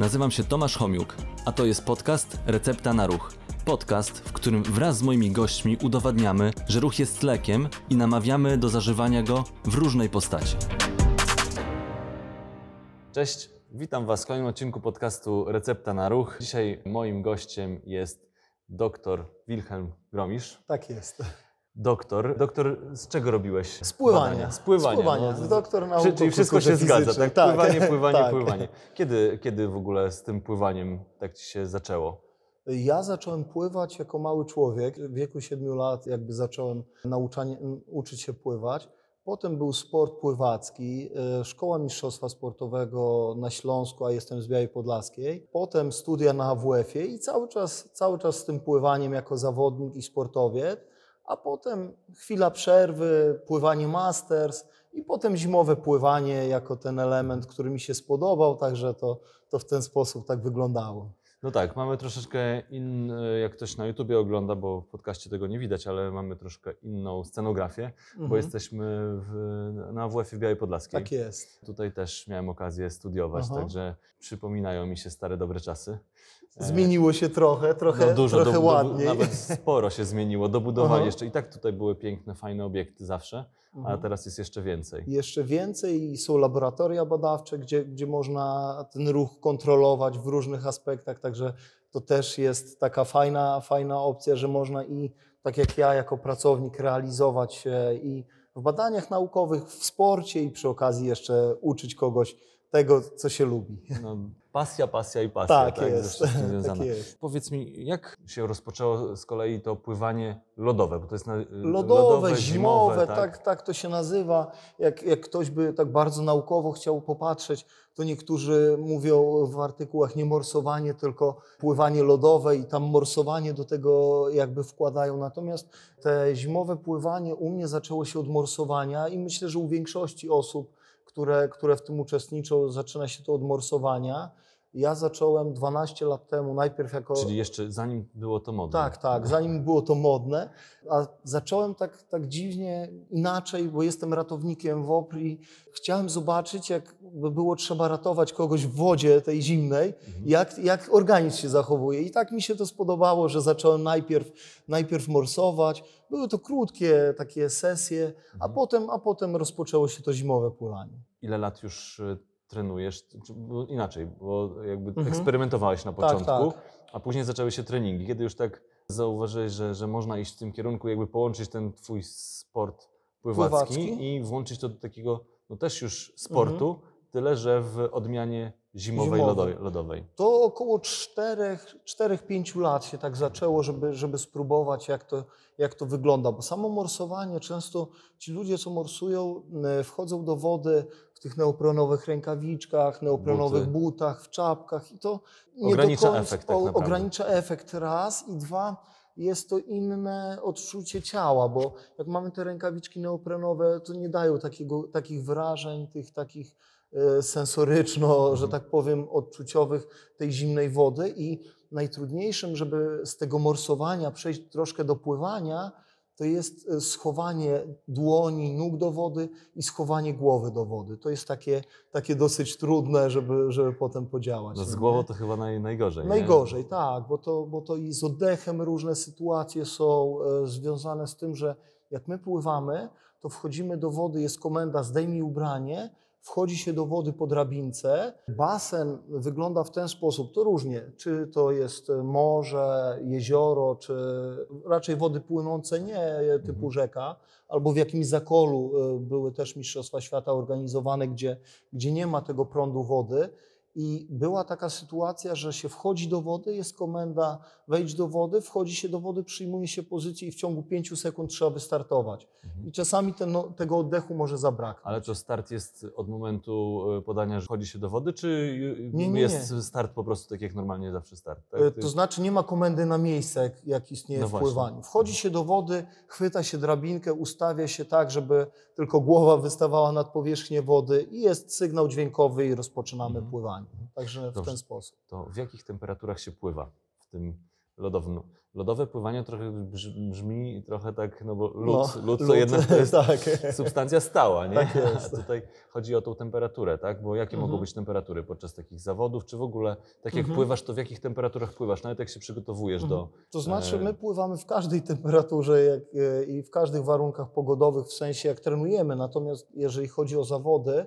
Nazywam się Tomasz Homiuk, a to jest podcast Recepta na Ruch. Podcast, w którym wraz z moimi gośćmi udowadniamy, że ruch jest lekiem i namawiamy do zażywania go w różnej postaci. Cześć, witam Was w kolejnym odcinku podcastu Recepta na Ruch. Dzisiaj moim gościem jest dr Wilhelm Gromisz. Tak jest. Doktor. Doktor, z czego robiłeś Z pływania. badania? Z pływania. Z pływania. no, Doktor nauk Czyli, wszystko się zgadza, tak? Tak. Pływanie, pływanie, Tak. pływanie. Kiedy, kiedy w ogóle z tym pływaniem tak Ci się zaczęło? Ja zacząłem pływać jako mały człowiek. W wieku 7 lat jakby zacząłem nauczanie, uczyć się pływać. Potem był sport pływacki, e, szkoła mistrzostwa sportowego na Śląsku, a jestem z Białej Podlaskiej. Potem studia na AWF-ie i cały czas, cały czas z tym pływaniem jako zawodnik i sportowiec. A potem chwila przerwy, pływanie masters i potem zimowe pływanie jako ten element, który mi się spodobał, także to, to w ten sposób tak wyglądało. No tak, mamy troszeczkę in, jak ktoś na YouTubie ogląda, bo w podcaście tego nie widać, ale mamy troszkę inną scenografię, bo Mhm. jesteśmy w, na WF w Białej Podlaskiej. Tak jest. Tutaj też miałem okazję studiować, Aha. także przypominają mi się stare dobre czasy. E, Zmieniło się trochę, trochę, no dużo, trochę do, do, ładniej. nawet sporo się zmieniło, dobudowali jeszcze. I tak tutaj były piękne, fajne obiekty zawsze, a Mhm. teraz jest jeszcze więcej. Jeszcze więcej i są laboratoria badawcze, gdzie, gdzie można ten ruch kontrolować w różnych aspektach, także to też jest taka fajna, fajna opcja, że można i tak jak ja jako pracownik realizować się i w badaniach naukowych, w sporcie i przy okazji jeszcze uczyć kogoś tego, co się lubi. No, pasja, pasja i pasja. Tak, tak, jest. tak jest. Powiedz mi, jak się rozpoczęło z kolei to pływanie lodowe? Bo to jest na, Lodowe, zimowe, tak? Tak, to się nazywa. Jak, jak ktoś by tak bardzo naukowo chciał popatrzeć, to niektórzy mówią w artykułach nie morsowanie, tylko pływanie lodowe i tam morsowanie do tego jakby wkładają. Natomiast te zimowe pływanie u mnie zaczęło się od morsowania i myślę, że u większości osób, które, które w tym uczestniczą, zaczyna się to od morsowania. Ja zacząłem 12 lat temu, najpierw jako... Czyli jeszcze zanim było to modne. Tak, tak, zanim było to modne, a zacząłem tak, tak dziwnie inaczej, bo jestem ratownikiem WOPR i chciałem zobaczyć, jak by było trzeba ratować kogoś w wodzie tej zimnej, Mhm. jak, jak organizm się zachowuje. I tak mi się to spodobało, że zacząłem najpierw, najpierw morsować. Były to krótkie takie sesje, a Mhm. potem, a potem rozpoczęło się to zimowe pływanie. Ile lat już y, trenujesz? Inaczej, bo jakby Mhm. eksperymentowałeś na Tak, początku, tak. a później zaczęły się treningi. Kiedy już tak zauważyłeś, że, że można iść w tym kierunku, jakby połączyć ten twój sport pływacki, Pływacki. i włączyć to do takiego, no też już sportu, tyle że w odmianie zimowej, Zimowej. lodo- lodowej. To około 4-5 lat się tak zaczęło, żeby, żeby spróbować, jak to, jak to wygląda. Bo samo morsowanie, często ci ludzie, co morsują, e, wchodzą do wody w tych neoprenowych rękawiczkach, neoprenowych Buty. butach, w czapkach i to nie Ogranicza do końca, efekt tak o-. Ogranicza efekt raz i dwa, jest to inne odczucie ciała, bo jak mamy te rękawiczki neoprenowe, to nie dają takiego, takich wrażeń, tych takich sensoryczno, że tak powiem, odczuciowych tej zimnej wody i najtrudniejszym, żeby z tego morsowania przejść troszkę do pływania, to jest e, schowanie dłoni, nóg do wody i schowanie głowy do wody. To jest takie, takie dosyć trudne, żeby, żeby potem podziałać. No z nie? głową to chyba naj, najgorzej. nie? Najgorzej, tak, bo to, bo to i z oddechem różne sytuacje są e, związane z tym, że jak my pływamy, to wchodzimy do wody, jest komenda zdejmij ubranie, wchodzi się do wody po drabince. Basen wygląda w ten sposób, to różnie, czy to jest morze, jezioro, czy raczej wody płynące, nie typu Mhm. rzeka, albo w jakimś zakolu e, były też Mistrzostwa Świata organizowane, gdzie, gdzie nie ma tego prądu wody. I była taka sytuacja, że się wchodzi do wody, jest komenda wejdź do wody, wchodzi się do wody, przyjmuje się pozycję i w ciągu 5 sekund trzeba wystartować. Mhm. I czasami ten, no, tego oddechu może zabraknąć. Ale to start jest od momentu y, podania, że wchodzi się do wody, czy Nie, nie, jest start po prostu tak jak normalnie zawsze start? Tak? E, To znaczy nie ma komendy na miejsce, jak, jak istnieje No w pływaniu. Wchodzi się do wody, chwyta się drabinkę, ustawia się tak, żeby tylko głowa wystawała nad powierzchnię wody i jest sygnał dźwiękowy i rozpoczynamy Mhm. pływanie. Także w Dobrze. ten sposób. To w jakich temperaturach się pływa w tym lodowym. Lodowe pływanie trochę brz- brzmi trochę tak, no bo lód, No, lód to lód, jednak to jest tak. substancja stała, nie? Tak jest. A tutaj chodzi o tą temperaturę, tak? Bo jakie mogą Mhm. być temperatury podczas takich zawodów, czy w ogóle, tak jak Mhm. pływasz, to w jakich temperaturach pływasz, nawet jak się przygotowujesz do... To znaczy, e, my pływamy w każdej temperaturze jak, e, i w każdych warunkach pogodowych, w sensie jak trenujemy. Natomiast jeżeli chodzi o zawody,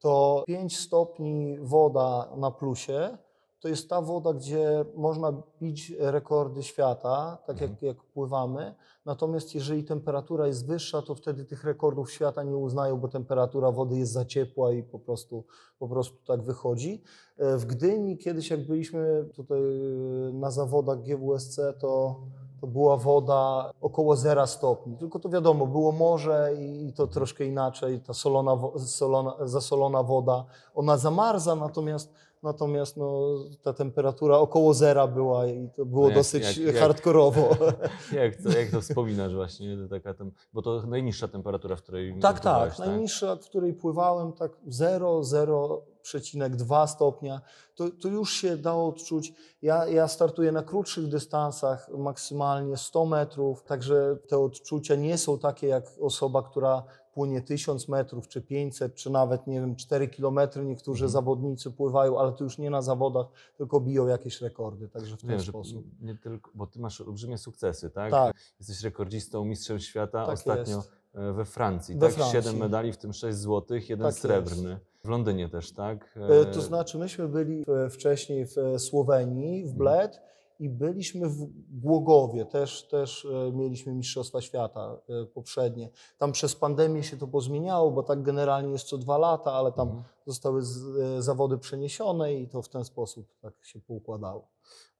to 5 stopni woda na plusie to jest ta woda, gdzie można bić rekordy świata, tak jak, jak pływamy. Natomiast jeżeli temperatura jest wyższa, to wtedy tych rekordów świata nie uznają, bo temperatura wody jest za ciepła i po prostu, po prostu tak wychodzi. E, W Gdyni kiedyś, jak byliśmy tutaj e, na zawodach GWSC, to, to była woda około 0 stopni. Tylko to wiadomo, było morze i to troszkę inaczej. Ta solona, solona, zasolona woda, ona zamarza, natomiast, natomiast no, ta temperatura około zera była i to było No jak- dosyć jak- jak- hardkorowo. Jak to, jak to wspominasz właśnie, taka tem, bo to najniższa temperatura, w której Tak, pływałeś, tak. Najniższa, w której pływałem, tak 0, 0,2 stopnia, to, to już się dało odczuć. Ja, ja startuję na krótszych dystansach, maksymalnie 100 metrów, także te odczucia nie są takie jak osoba, która płynie 1000 metrów, czy 500, czy nawet, nie wiem, 4 kilometry. Niektórzy Mhm. zawodnicy pływają, ale to już nie na zawodach, tylko biją jakieś rekordy, także w ten Wiem, że sposób. nie tylko, bo ty masz olbrzymie sukcesy, tak? Tak. Jesteś rekordzistą, mistrzem świata Tak ostatnio jest. e, we Francji, We tak? Francji. Siedem medali, w tym sześć złotych, jeden Tak jest. srebrny. W Londynie też, tak? E, To znaczy, myśmy byli e, wcześniej w e, Słowenii, Mhm. w Bled i byliśmy w Głogowie, też, też e, mieliśmy Mistrzostwa Świata e, poprzednie. Tam przez pandemię się to pozmieniało, bo tak generalnie jest co dwa lata, ale tam Mhm. zostały z, e, zawody przeniesione i to w ten sposób tak się poukładało.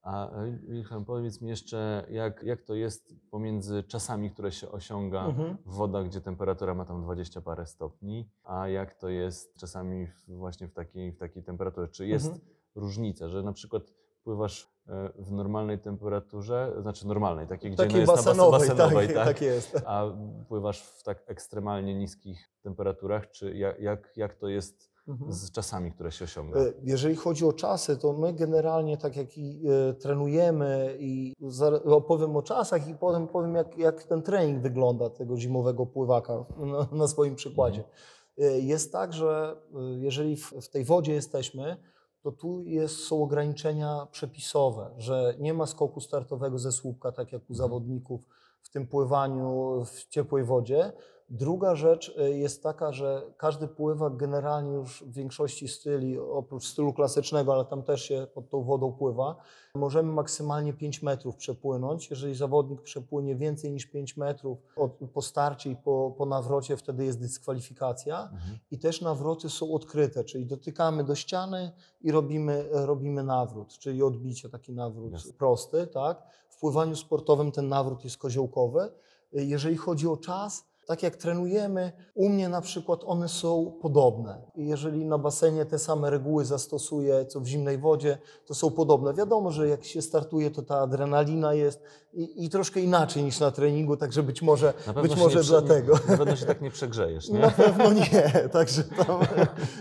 A Wilhelm, powiedz mi jeszcze, jak, jak to jest pomiędzy czasami, które się osiąga Mhm. w wodach, gdzie temperatura ma tam 20 parę stopni, a jak to jest czasami właśnie w takiej, w takiej temperaturze? Czy jest Mhm. różnica, że na przykład pływasz w normalnej temperaturze, znaczy normalnej, takiej, gdzie Takiej no jest basenowej, na bas- basenowej, tak, tak? tak jest. A pływasz w tak ekstremalnie niskich temperaturach, czy jak, jak, jak to jest Mhm. z czasami, które się osiąga? E, Jeżeli chodzi o czasy, to my generalnie tak jak i e, trenujemy i opowiem o czasach i potem powiem jak, jak ten trening wygląda tego zimowego pływaka na, na swoim przykładzie. E, Jest tak, że e, jeżeli w, w tej wodzie jesteśmy, to tu jest, są ograniczenia przepisowe, że nie ma skoku startowego ze słupka, tak jak u zawodników w tym pływaniu w ciepłej wodzie. Druga rzecz y, jest taka, że każdy pływak generalnie już w większości styli, oprócz stylu klasycznego, ale tam też się pod tą wodą pływa, możemy maksymalnie 5 metrów przepłynąć. Jeżeli zawodnik przepłynie więcej niż 5 metrów od, po starcie i po, po nawrocie, wtedy jest dyskwalifikacja. Mhm. I też nawroty są odkryte, czyli dotykamy do ściany i robimy, robimy nawrót, czyli odbicie, taki nawrót Jasne. prosty. Tak? W pływaniu sportowym ten nawrót jest koziołkowy. Jeżeli chodzi o czas, tak jak trenujemy, u mnie na przykład one są podobne. I Jeżeli na basenie te same reguły zastosuję, co w zimnej wodzie, to są podobne. Wiadomo, że jak się startuje, to ta adrenalina jest i, i troszkę inaczej niż na treningu, także być może, być może nie dlatego. Na pewno się tak nie przegrzejesz, nie? Na pewno nie, także tam,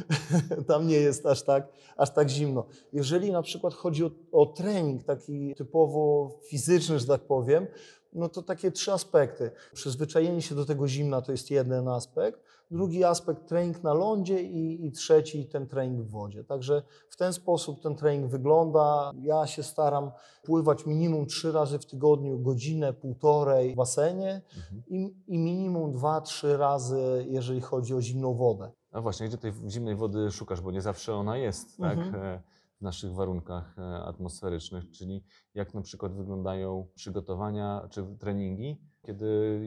tam nie jest aż tak, aż tak zimno. Jeżeli na przykład chodzi o, o trening taki typowo fizyczny, że tak powiem, no to takie trzy aspekty. Przyzwyczajenie się do tego zimna to jest jeden aspekt, drugi aspekt trening na lądzie i, i trzeci ten trening w wodzie. Także w ten sposób ten trening wygląda. Ja się staram pływać minimum trzy razy w tygodniu, godzinę, półtorej w basenie Mhm. i, i minimum dwa, trzy razy, jeżeli chodzi o zimną wodę. A właśnie, gdzie tej zimnej wody szukasz, bo nie zawsze ona jest, tak? Mhm. W naszych warunkach e, atmosferycznych, czyli jak na przykład wyglądają przygotowania czy treningi, kiedy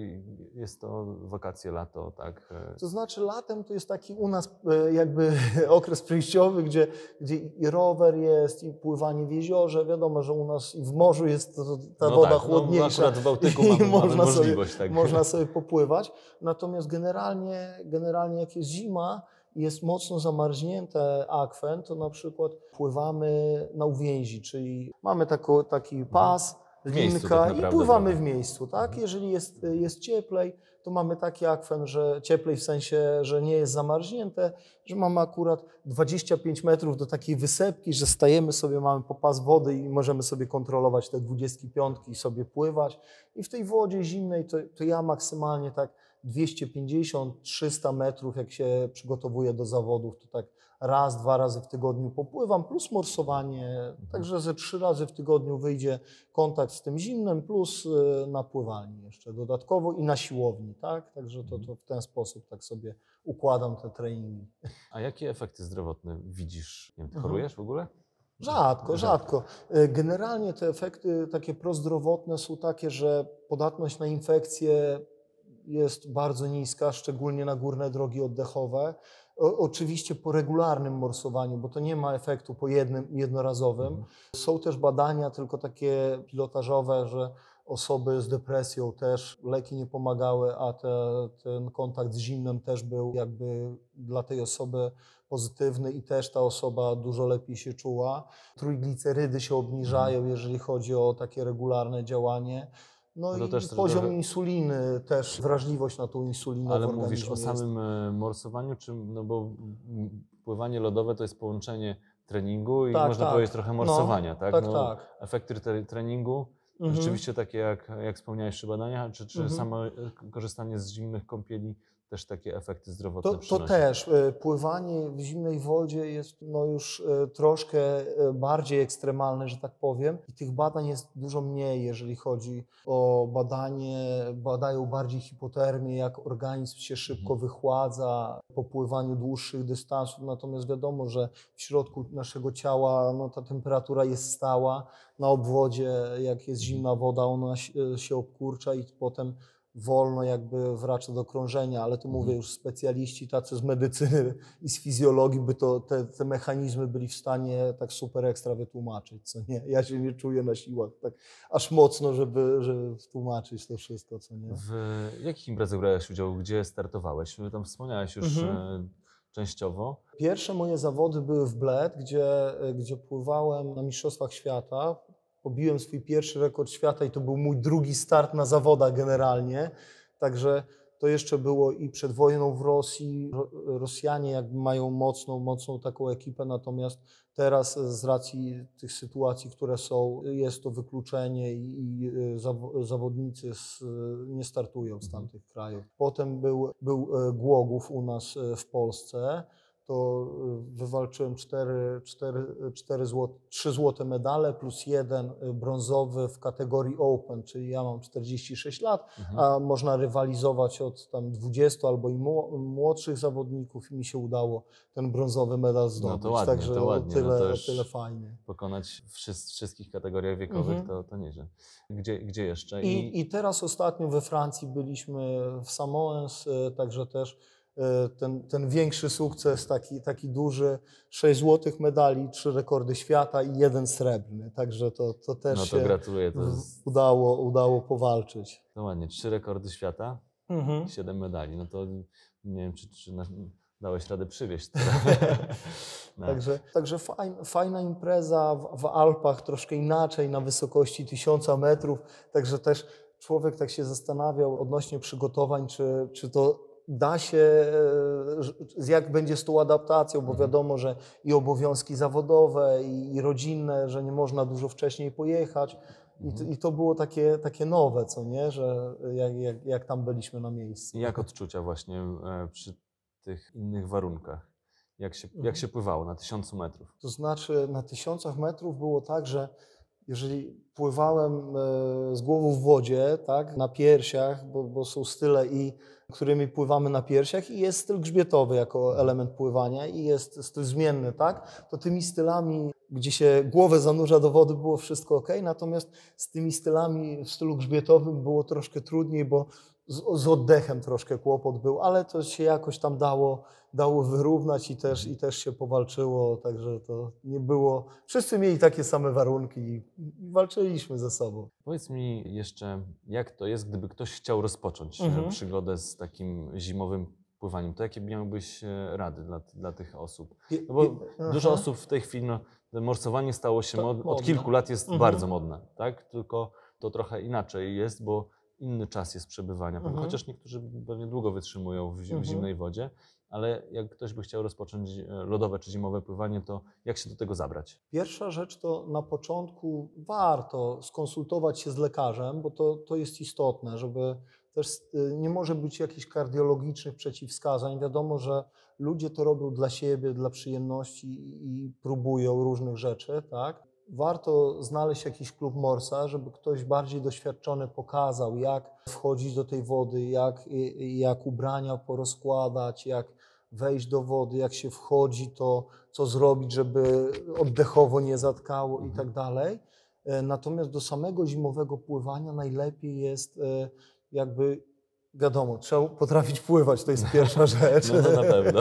jest to wakacje, lato, tak? e, To znaczy latem to jest taki u nas e, jakby okres przejściowy, gdzie, gdzie i rower jest, i pływanie w jeziorze. Wiadomo, że u nas i w morzu jest ta No woda tak, no, chłodniejsza. akurat w Bałtyku mamy- mamy można możliwość, sobie, tak. Można sobie popływać. Natomiast generalnie, generalnie jak jest zima jest mocno zamarznięte akwen, to na przykład pływamy na uwięzi, czyli mamy taką, taki pas, W miejscu linka tak i pływamy trochę. w miejscu. Tak? Jeżeli jest, jest cieplej, to mamy taki akwen, że cieplej w sensie, że nie jest zamarznięte, że mamy akurat 25 metrów do takiej wysepki, że stajemy sobie, mamy popas wody i możemy sobie kontrolować te 25 i sobie pływać. I w tej wodzie zimnej to, to ja maksymalnie tak 250-300 metrów, jak się przygotowuję do zawodów, to tak raz, dwa razy w tygodniu popływam, plus morsowanie, także ze trzy razy w tygodniu wyjdzie kontakt z tym zimnem, plus y, na pływalni jeszcze dodatkowo i na siłowni, tak? Także to, to w ten sposób tak sobie układam te treningi. A jakie efekty zdrowotne widzisz? Nie wiem, ty Mhm. chorujesz w ogóle? Rzadko, rzadko. Y, Generalnie te efekty takie prozdrowotne są takie, że podatność na infekcje jest bardzo niska, szczególnie na górne drogi oddechowe. O, oczywiście po regularnym morsowaniu, bo to nie ma efektu po jednym, jednorazowym. Mhm. Są też badania tylko takie pilotażowe, że osoby z depresją też leki nie pomagały, a te, ten kontakt z zimnem też był jakby dla tej osoby pozytywny i też ta osoba dużo lepiej się czuła. Trójglicerydy się obniżają, jeżeli chodzi o takie regularne działanie. No, No i też poziom trochę- insuliny, też wrażliwość na tą insulinę Ale mówisz o jest. samym e, morsowaniu, czy, no bo pływanie lodowe to jest połączenie treningu i Tak, można tak. powiedzieć trochę No, morsowania, tak? Tak, no, tak. Efekty tre- treningu, Mhm. rzeczywiście takie jak, jak wspomniałeś przy badaniach, czy, czy Mhm. samo e, korzystanie z zimnych kąpieli też takie efekty zdrowotne To, to też. e, Pływanie w zimnej wodzie jest no już e, troszkę e, bardziej ekstremalne, że tak powiem. I tych badań jest dużo mniej, jeżeli chodzi o badanie. Badają bardziej hipotermię, jak organizm się szybko wychładza po pływaniu dłuższych dystansów. Natomiast wiadomo, że w środku naszego ciała no, ta temperatura jest stała. Na obwodzie, jak jest zimna woda, ona się obkurcza i potem wolno jakby wraca do krążenia, ale tu mówię już specjaliści tacy z medycyny i z fizjologii by to, te, te mechanizmy byli w stanie tak super ekstra wytłumaczyć, co nie? Ja się nie czuję na siłach tak aż mocno, żeby, żeby tłumaczyć to wszystko, co nie? W jakich imprezach brałeś udział? Gdzie startowałeś? Tam wspomniałeś już Mhm. e, częściowo. Pierwsze moje zawody były w Bled, gdzie, gdzie pływałem na Mistrzostwach Świata. Pobiłem swój pierwszy rekord świata i to był mój drugi start na zawodach generalnie. Także to jeszcze było i przed wojną w Rosji. Ro- Rosjanie jakby mają mocną, mocną taką ekipę, natomiast teraz z racji tych sytuacji, które są, jest to wykluczenie i, zaw- zawodnicy z, nie startują z tamtych krajów. Potem był, był e, Głogów u nas w Polsce to y, wywalczyłem cztery, cztery, cztery złote, trzy złote medale plus jeden y, brązowy w kategorii Open, czyli ja mam 46 lat, Mhm. a można rywalizować od tam 20 albo i mło- młodszych zawodników i mi się udało ten brązowy medal zdobyć. ładnie, Także to ładnie, tyle, no to tyle fajnie. Pokonać wszy- wszystkich kategoriach wiekowych Mhm. to, to nieźle. Gdzie, gdzie jeszcze? I, I teraz ostatnio we Francji byliśmy w Samoens, e, także też ten, ten większy sukces, taki, taki duży, 6 złotych medali, trzy rekordy świata i jeden srebrny, także to, to też no to się gratuluję. To, jest, udało, udało powalczyć. to ładnie. Trzy rekordy świata, Mhm. siedem medali. No to nie wiem, czy, czy na, dałeś radę przywieźć. to. no. Także, także fajna, fajna impreza w, w Alpach, troszkę inaczej, na wysokości 1000 metrów. Także też człowiek tak się zastanawiał odnośnie przygotowań, czy, czy to da się, e, jak będzie z tą adaptacją, bo Mhm. wiadomo, że i obowiązki zawodowe, i, rodzinne, że nie można dużo wcześniej pojechać. I to, Mhm. I to było takie, takie nowe, co nie, że jak, jak, jak tam byliśmy na miejscu. I jak odczucia właśnie e, przy tych innych warunkach? Jak się, Mhm. jak się pływało na tysiącu metrów? To znaczy na tysiącach metrów było tak, że jeżeli pływałem e, z głową w wodzie, tak, na piersiach, bo, bo są style i którymi pływamy na piersiach i jest styl grzbietowy jako element pływania i jest styl zmienny, tak, to tymi stylami, gdzie się głowę zanurza do wody, było wszystko ok, natomiast z tymi stylami w stylu grzbietowym było troszkę trudniej, bo z, z oddechem troszkę kłopot był, ale to się jakoś tam dało, dało wyrównać i też, i też się powalczyło, także to nie było. Wszyscy mieli takie same warunki i, i walczyliśmy ze sobą. Powiedz mi jeszcze, jak to jest, gdyby ktoś chciał rozpocząć e, Mhm. przygodę z takim zimowym pływaniem, to jakie miałbyś e, rady dla, dla tych osób? No bo i- Dużo aha. osób w tej chwili, no, morsowanie stało się mod, od kilku lat jest Mhm. bardzo modne, tak? Tylko to trochę inaczej jest, bo inny czas jest przebywania, Mhm. chociaż niektórzy pewnie długo wytrzymują w, w Mhm. zimnej wodzie, ale jak ktoś by chciał rozpocząć e, lodowe czy zimowe pływanie, to jak się do tego zabrać? Pierwsza rzecz to na początku warto skonsultować się z lekarzem, bo to, to jest istotne, żeby też y, nie może być jakichś kardiologicznych przeciwwskazań. Wiadomo, że ludzie to robią dla siebie, dla przyjemności i próbują różnych rzeczy, tak? Warto znaleźć jakiś klub morsa, żeby ktoś bardziej doświadczony pokazał, jak wchodzić do tej wody, jak, jak ubrania porozkładać, jak wejść do wody, jak się wchodzi, to co zrobić, żeby oddechowo nie zatkało i tak dalej. E, Natomiast do samego zimowego pływania najlepiej jest e, jakby, wiadomo, trzeba potrafić pływać, to jest pierwsza rzecz. No to na pewno.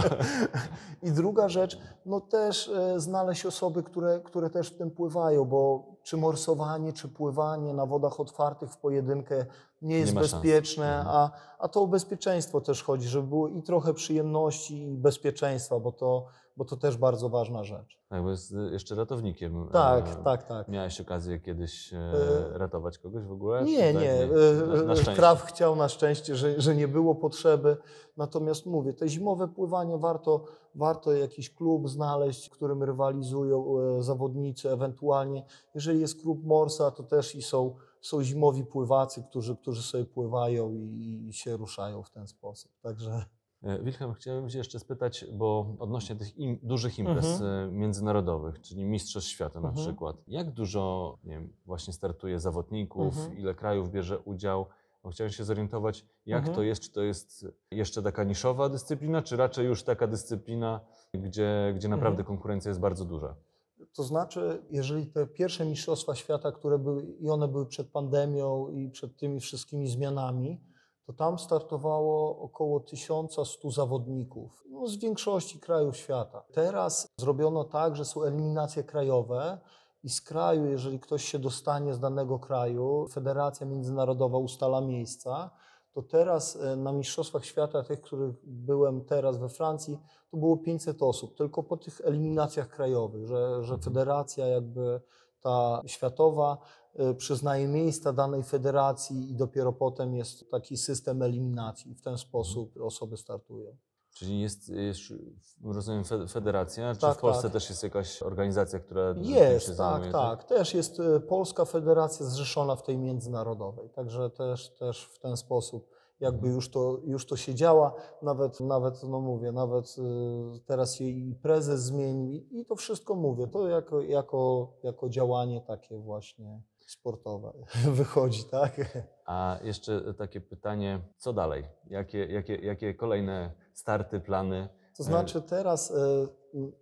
I druga rzecz, no też e, znaleźć osoby, które, które też w tym pływają, bo czy morsowanie, czy pływanie na wodach otwartych w pojedynkę nie jest ma szans. bezpieczne, Mhm. a, a to o bezpieczeństwo też chodzi, żeby było i trochę przyjemności i bezpieczeństwa, bo to, bo to też bardzo ważna rzecz. Tak, bo jest e, jeszcze ratownikiem. Tak, E, tak, tak. Miałeś okazję kiedyś e, E, ratować kogoś w ogóle? Nie, Czy tak? nie. Na, na e, szczęście. Kraw chciał na szczęście, że, że nie było potrzeby. Natomiast mówię, te zimowe pływanie warto, warto jakiś klub znaleźć, w którym rywalizują e, zawodnicy, ewentualnie. Jeżeli jest klub Morsa, to też i są, są zimowi pływacy, którzy, którzy sobie pływają i, i się ruszają w ten sposób. Także E, Wilhelm, chciałem Cię jeszcze spytać, bo odnośnie tych im, dużych imprez Mhm. e, międzynarodowych, czyli Mistrzostw Świata na Mhm. przykład, jak dużo nie wiem, właśnie startuje zawodników, Mhm. ile krajów bierze udział? Bo chciałem się zorientować, jak Mhm. to jest, czy to jest jeszcze taka niszowa dyscyplina, czy raczej już taka dyscyplina, gdzie, gdzie naprawdę Mhm. konkurencja jest bardzo duża? To znaczy, jeżeli te pierwsze Mistrzostwa Świata, które były, i one były przed pandemią i przed tymi wszystkimi zmianami, to tam startowało około 1100 zawodników no, z większości krajów świata. Teraz zrobiono tak, że są eliminacje krajowe i z kraju, jeżeli ktoś się dostanie z danego kraju, Federacja Międzynarodowa ustala miejsca, to teraz e, na Mistrzostwach Świata, tych, których byłem teraz we Francji, to było 500 osób, tylko po tych eliminacjach krajowych, że, że federacja jakby ta światowa y, przyznaje miejsca danej federacji i dopiero potem jest taki system eliminacji. W ten sposób osoby startują. Czyli jest, jest rozumiem, fe- federacja, czy Tak, w Polsce tak. też jest jakaś organizacja, która tym się Jest, tak, zajmuje, tak. Też jest y, Polska Federacja zrzeszona w tej międzynarodowej, także też, też w ten sposób jakby Mhm. już to, już to się działa. Nawet, nawet no mówię, nawet y, teraz i prezes zmienił i, i to wszystko mówię. To jako, jako, jako działanie takie właśnie sportowe wychodzi, tak? A jeszcze takie pytanie, co dalej? Jakie, jakie, jakie kolejne starty, plany? To znaczy teraz e,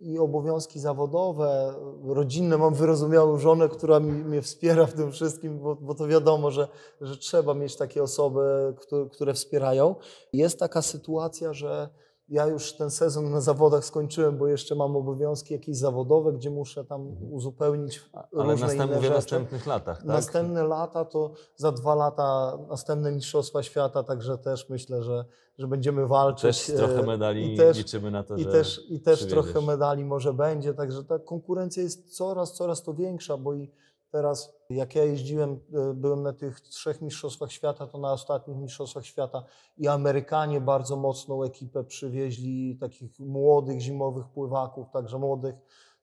i obowiązki zawodowe, rodzinne, mam wyrozumiałą żonę, która mi, mnie wspiera w tym wszystkim, bo, bo to wiadomo, że, że trzeba mieć takie osoby, które, które wspierają. Jest taka sytuacja, że ja już ten sezon na zawodach skończyłem, bo jeszcze mam obowiązki jakieś zawodowe, gdzie muszę tam uzupełnić Ale różne inne mówię o rzeczy. następnych latach, tak? Następne lata to za dwa lata następne Mistrzostwa Świata, także też myślę, że, że będziemy walczyć. Też trochę e, medali i też, liczymy na to, i że też, i też trochę medali może będzie, także ta konkurencja jest coraz, coraz to większa, bo i teraz jak ja jeździłem, e, byłem na tych trzech mistrzostwach świata, to na ostatnich mistrzostwach świata i Amerykanie bardzo mocną ekipę przywieźli takich młodych zimowych pływaków, także młodych,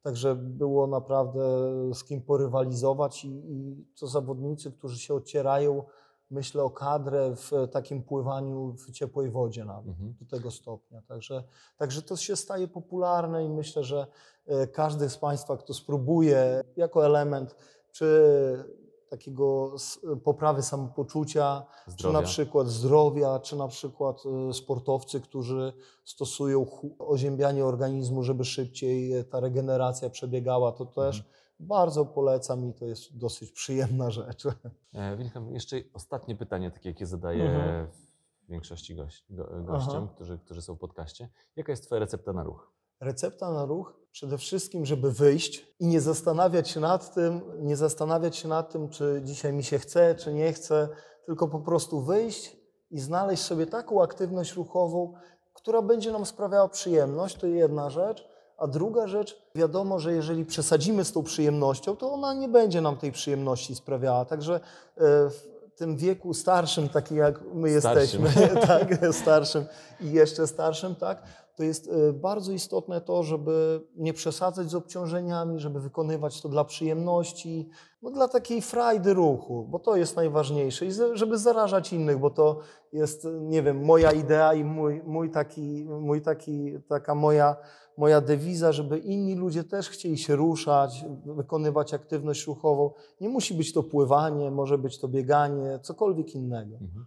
także było naprawdę z kim porywalizować i, i to zawodnicy, którzy się ocierają, myślę o kadrę w takim pływaniu w ciepłej wodzie nawet Mhm. do tego stopnia. Także, także to się staje popularne i myślę, że e, każdy z Państwa, kto spróbuje jako element czy takiego poprawy samopoczucia, czy Zdrowia. na przykład zdrowia, czy na przykład e, sportowcy, którzy stosują oziębianie organizmu, żeby szybciej e, ta regeneracja przebiegała, to też Mhm. bardzo polecam i to jest dosyć przyjemna rzecz. E, Wilhelm, jeszcze ostatnie pytanie, takie jakie zadaję Mhm. większości gość, go, gościom, Aha. którzy, którzy są w podcaście. Jaka jest Twoja recepta na ruch? Recepta na ruch przede wszystkim, żeby wyjść i nie zastanawiać się nad tym, nie zastanawiać się nad tym, czy dzisiaj mi się chce, czy nie chce, tylko po prostu wyjść i znaleźć sobie taką aktywność ruchową, która będzie nam sprawiała przyjemność, to jedna rzecz. A druga rzecz, wiadomo, że jeżeli przesadzimy z tą przyjemnością, to ona nie będzie nam tej przyjemności sprawiała. Także e, tym wieku starszym, takim jak my Starszym. jesteśmy, tak, starszym i jeszcze starszym, tak, to jest e, bardzo istotne to, żeby nie przesadzać z obciążeniami, żeby wykonywać to dla przyjemności, no dla takiej frajdy ruchu, bo to jest najważniejsze i żeby zarażać innych, bo to jest, nie wiem, moja idea i mój, mój taki, mój taki, taka moja, moja dewiza, żeby inni ludzie też chcieli się ruszać, wykonywać aktywność ruchową. Nie musi być to pływanie, może być to bieganie, cokolwiek innego. Mhm.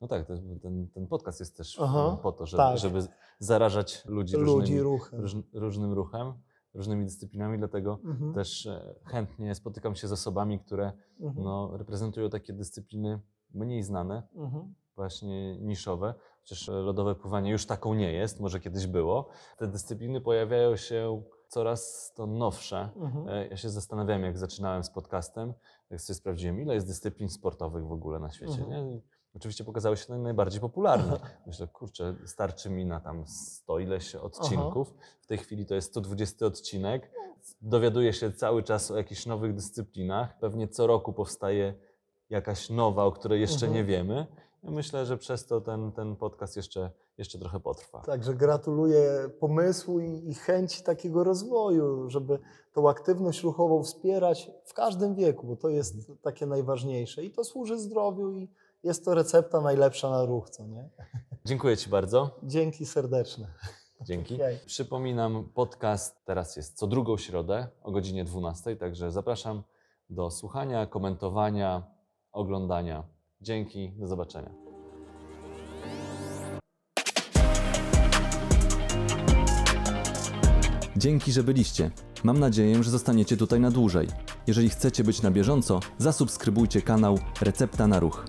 No tak, ten, ten podcast jest też Aha, po to, żeby, tak. żeby zarażać ludzi, Ludzi różnymi, ruchem. róż, różnym ruchem, różnymi dyscyplinami, dlatego Mhm. też e, chętnie spotykam się z osobami, które Mhm. no, reprezentują takie dyscypliny mniej znane, Mhm. właśnie niszowe. Chociaż e, lodowe pływanie już taką nie jest, może kiedyś było. Te dyscypliny pojawiają się coraz to nowsze. Mhm. E, Ja się zastanawiałem, jak zaczynałem z podcastem, jak sobie sprawdziłem, ile jest dyscyplin sportowych w ogóle na świecie. Mhm. Oczywiście pokazały się najbardziej popularne. Myślę, kurczę, starczy mi na tam 100 ileś odcinków. W tej chwili to jest 120 odcinek. Dowiaduję się cały czas o jakichś nowych dyscyplinach. Pewnie co roku powstaje jakaś nowa, o której jeszcze Mhm. nie wiemy. Ja myślę, że przez to ten, ten podcast jeszcze, jeszcze trochę potrwa. Także gratuluję pomysłu i, i chęci takiego rozwoju, żeby tą aktywność ruchową wspierać w każdym wieku, bo to jest takie najważniejsze i to służy zdrowiu i jest to recepta najlepsza na ruch, co nie? Dziękuję Ci bardzo. Dzięki serdeczne. Dzięki. Okej. Przypominam, podcast teraz jest co drugą środę o godzinie 12, także zapraszam do słuchania, komentowania, oglądania. Dzięki, do zobaczenia. Dzięki, że byliście. Mam nadzieję, że zostaniecie tutaj na dłużej. Jeżeli chcecie być na bieżąco, zasubskrybujcie kanał Recepta na Ruch.